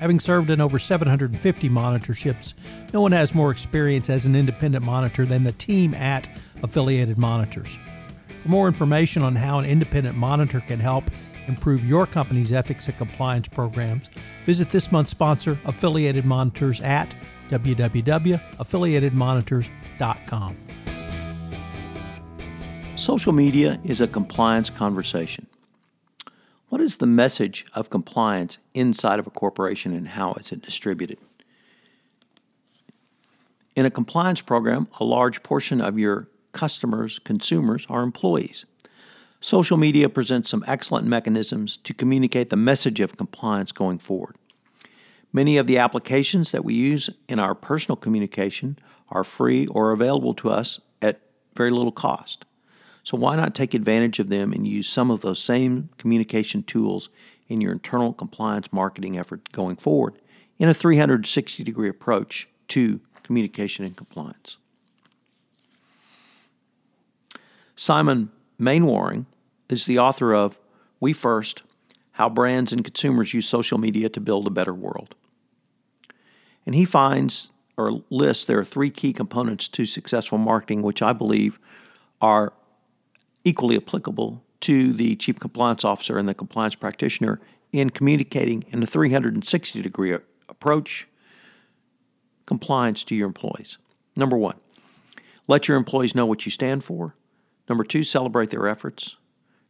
Having served in over 750 monitorships, no one has more experience as an independent monitor than the team at Affiliated Monitors. For more information on how an independent monitor can help improve your company's ethics and compliance programs, visit this month's sponsor, Affiliated Monitors, at www.affiliatedmonitors.com. Social media is a compliance conversation. What is the message of compliance inside of a corporation and how is it distributed? In a compliance program, a large portion of your customers, consumers, are employees. Social media presents some excellent mechanisms to communicate the message of compliance going forward. Many of the applications that we use in our personal communication are free or available to us at very little cost. So why not take advantage of them and use some of those same communication tools in your internal compliance marketing effort going forward in a 360 degree approach to communication and compliance? Simon Mainwaring is the author of We First How Brands and Consumers Use Social Media to Build a Better World. And he finds or lists there are three key components to successful marketing, which I believe are equally applicable to the chief compliance officer and the compliance practitioner in communicating in a 360 degree approach compliance to your employees. Number one, let your employees know what you stand for. Number two, celebrate their efforts.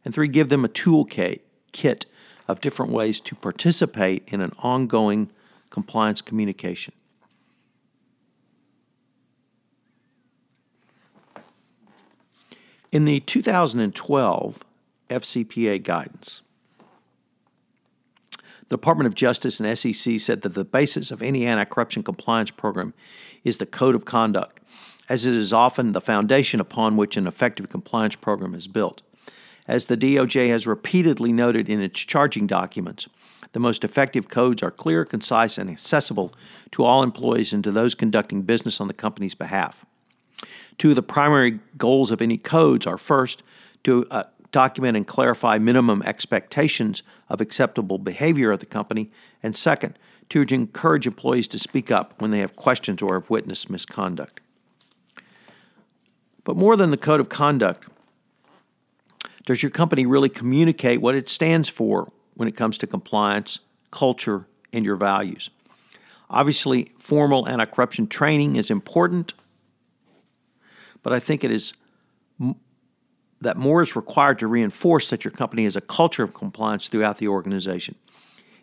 And three, give them a toolkit kit of different ways to participate in an ongoing compliance communication. In the 2012 FCPA guidance, the Department of Justice and SEC said that the basis of any anti corruption compliance program is the code of conduct, as it is often the foundation upon which an effective compliance program is built. As the DOJ has repeatedly noted in its charging documents, the most effective codes are clear, concise, and accessible to all employees and to those conducting business on the company's behalf. Two of the primary goals of any codes are first, to uh, document and clarify minimum expectations of acceptable behavior of the company, and second, to encourage employees to speak up when they have questions or have witnessed misconduct. But more than the code of conduct, does your company really communicate what it stands for when it comes to compliance, culture, and your values? Obviously, formal anti corruption training is important but I think it is m- that more is required to reinforce that your company has a culture of compliance throughout the organization.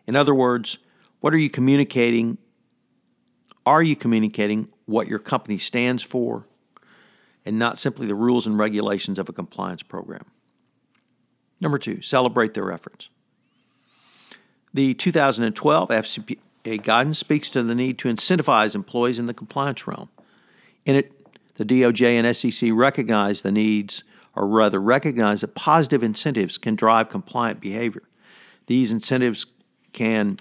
In other words, what are you communicating? Are you communicating what your company stands for and not simply the rules and regulations of a compliance program? Number two, celebrate their efforts. The 2012 FCPA guidance speaks to the need to incentivize employees in the compliance realm. In it, the DOJ and SEC recognize the needs, or rather recognize that positive incentives can drive compliant behavior. These incentives can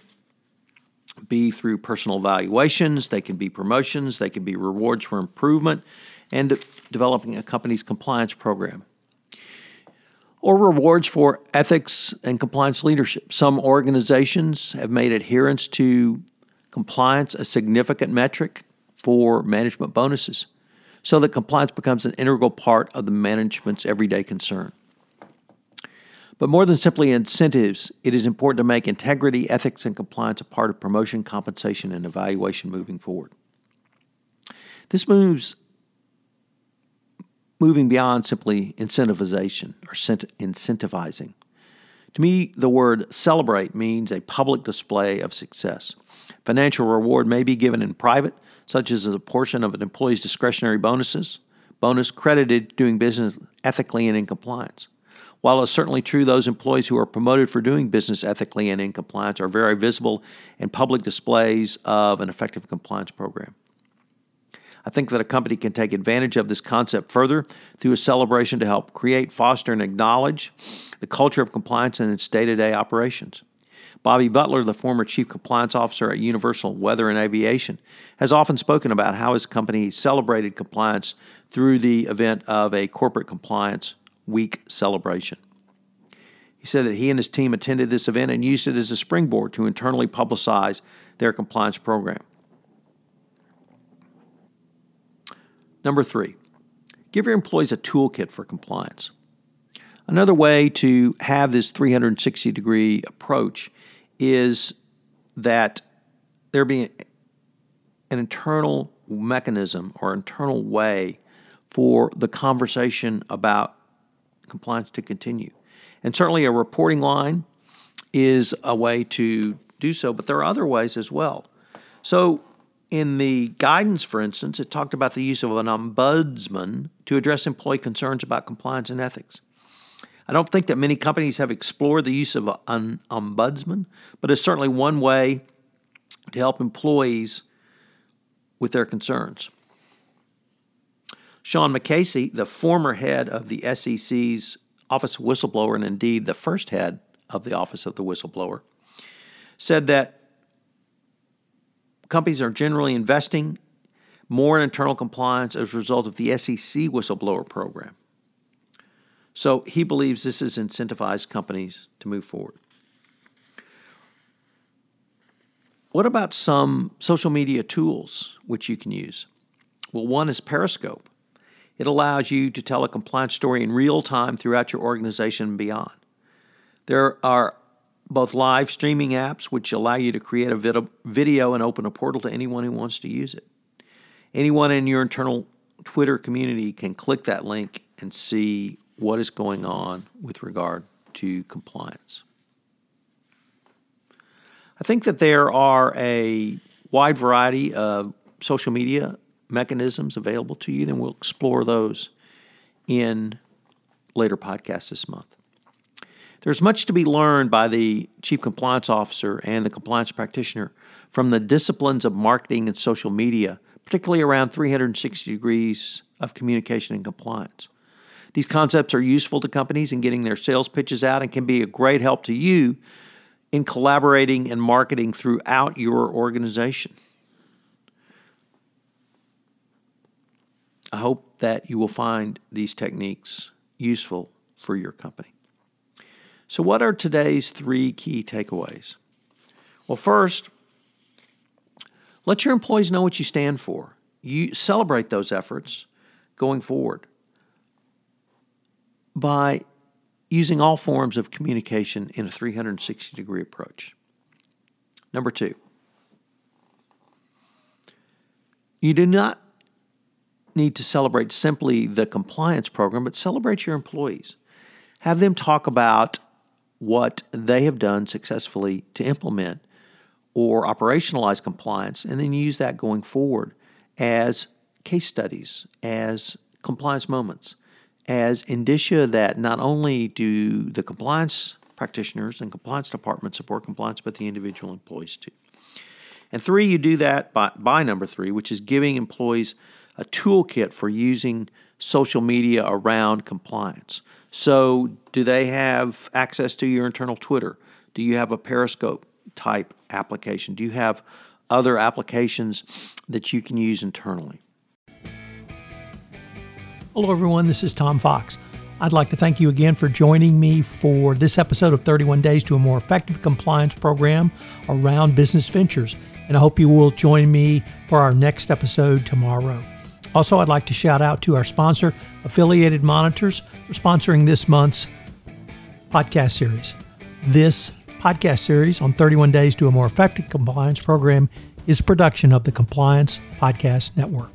be through personal valuations, they can be promotions, they can be rewards for improvement, and developing a company's compliance program. Or rewards for ethics and compliance leadership. Some organizations have made adherence to compliance a significant metric for management bonuses so that compliance becomes an integral part of the management's everyday concern. But more than simply incentives, it is important to make integrity, ethics, and compliance a part of promotion, compensation, and evaluation moving forward. This moves moving beyond simply incentivization or incentivizing. To me, the word celebrate means a public display of success. Financial reward may be given in private, such as a portion of an employee's discretionary bonuses, bonus credited doing business ethically and in compliance. While it's certainly true those employees who are promoted for doing business ethically and in compliance are very visible in public displays of an effective compliance program. I think that a company can take advantage of this concept further through a celebration to help create, foster, and acknowledge the culture of compliance in its day to day operations. Bobby Butler, the former chief compliance officer at Universal Weather and Aviation, has often spoken about how his company celebrated compliance through the event of a corporate compliance week celebration. He said that he and his team attended this event and used it as a springboard to internally publicize their compliance program. Number three, give your employees a toolkit for compliance. Another way to have this 360 degree approach is that there be an internal mechanism or internal way for the conversation about compliance to continue. And certainly a reporting line is a way to do so, but there are other ways as well. So in the guidance, for instance, it talked about the use of an ombudsman to address employee concerns about compliance and ethics. I don't think that many companies have explored the use of an ombudsman, but it's certainly one way to help employees with their concerns. Sean McKessy, the former head of the SEC's Office of Whistleblower, and indeed the first head of the Office of the Whistleblower, said that companies are generally investing more in internal compliance as a result of the SEC whistleblower program. So he believes this has incentivized companies to move forward. What about some social media tools which you can use? Well, one is Periscope. It allows you to tell a compliance story in real time throughout your organization and beyond. There are both live streaming apps, which allow you to create a video and open a portal to anyone who wants to use it. Anyone in your internal Twitter community can click that link and see what is going on with regard to compliance. I think that there are a wide variety of social media mechanisms available to you, then we'll explore those in later podcasts this month. There's much to be learned by the chief compliance officer and the compliance practitioner from the disciplines of marketing and social media, particularly around 360 degrees of communication and compliance. These concepts are useful to companies in getting their sales pitches out and can be a great help to you in collaborating and marketing throughout your organization. I hope that you will find these techniques useful for your company. So, what are today's three key takeaways? Well, first, let your employees know what you stand for. You celebrate those efforts going forward by using all forms of communication in a 360 degree approach. Number two, you do not need to celebrate simply the compliance program, but celebrate your employees. Have them talk about what they have done successfully to implement or operationalize compliance, and then use that going forward as case studies, as compliance moments, as indicia that not only do the compliance practitioners and compliance departments support compliance, but the individual employees too. And three, you do that by, by number three, which is giving employees a toolkit for using social media around compliance. So, do they have access to your internal Twitter? Do you have a Periscope type application? Do you have other applications that you can use internally? Hello, everyone. This is Tom Fox. I'd like to thank you again for joining me for this episode of 31 Days to a More Effective Compliance Program around business ventures. And I hope you will join me for our next episode tomorrow. Also, I'd like to shout out to our sponsor, Affiliated Monitors, for sponsoring this month's podcast series. This podcast series on 31 Days to a More Effective Compliance Program is production of the Compliance Podcast Network.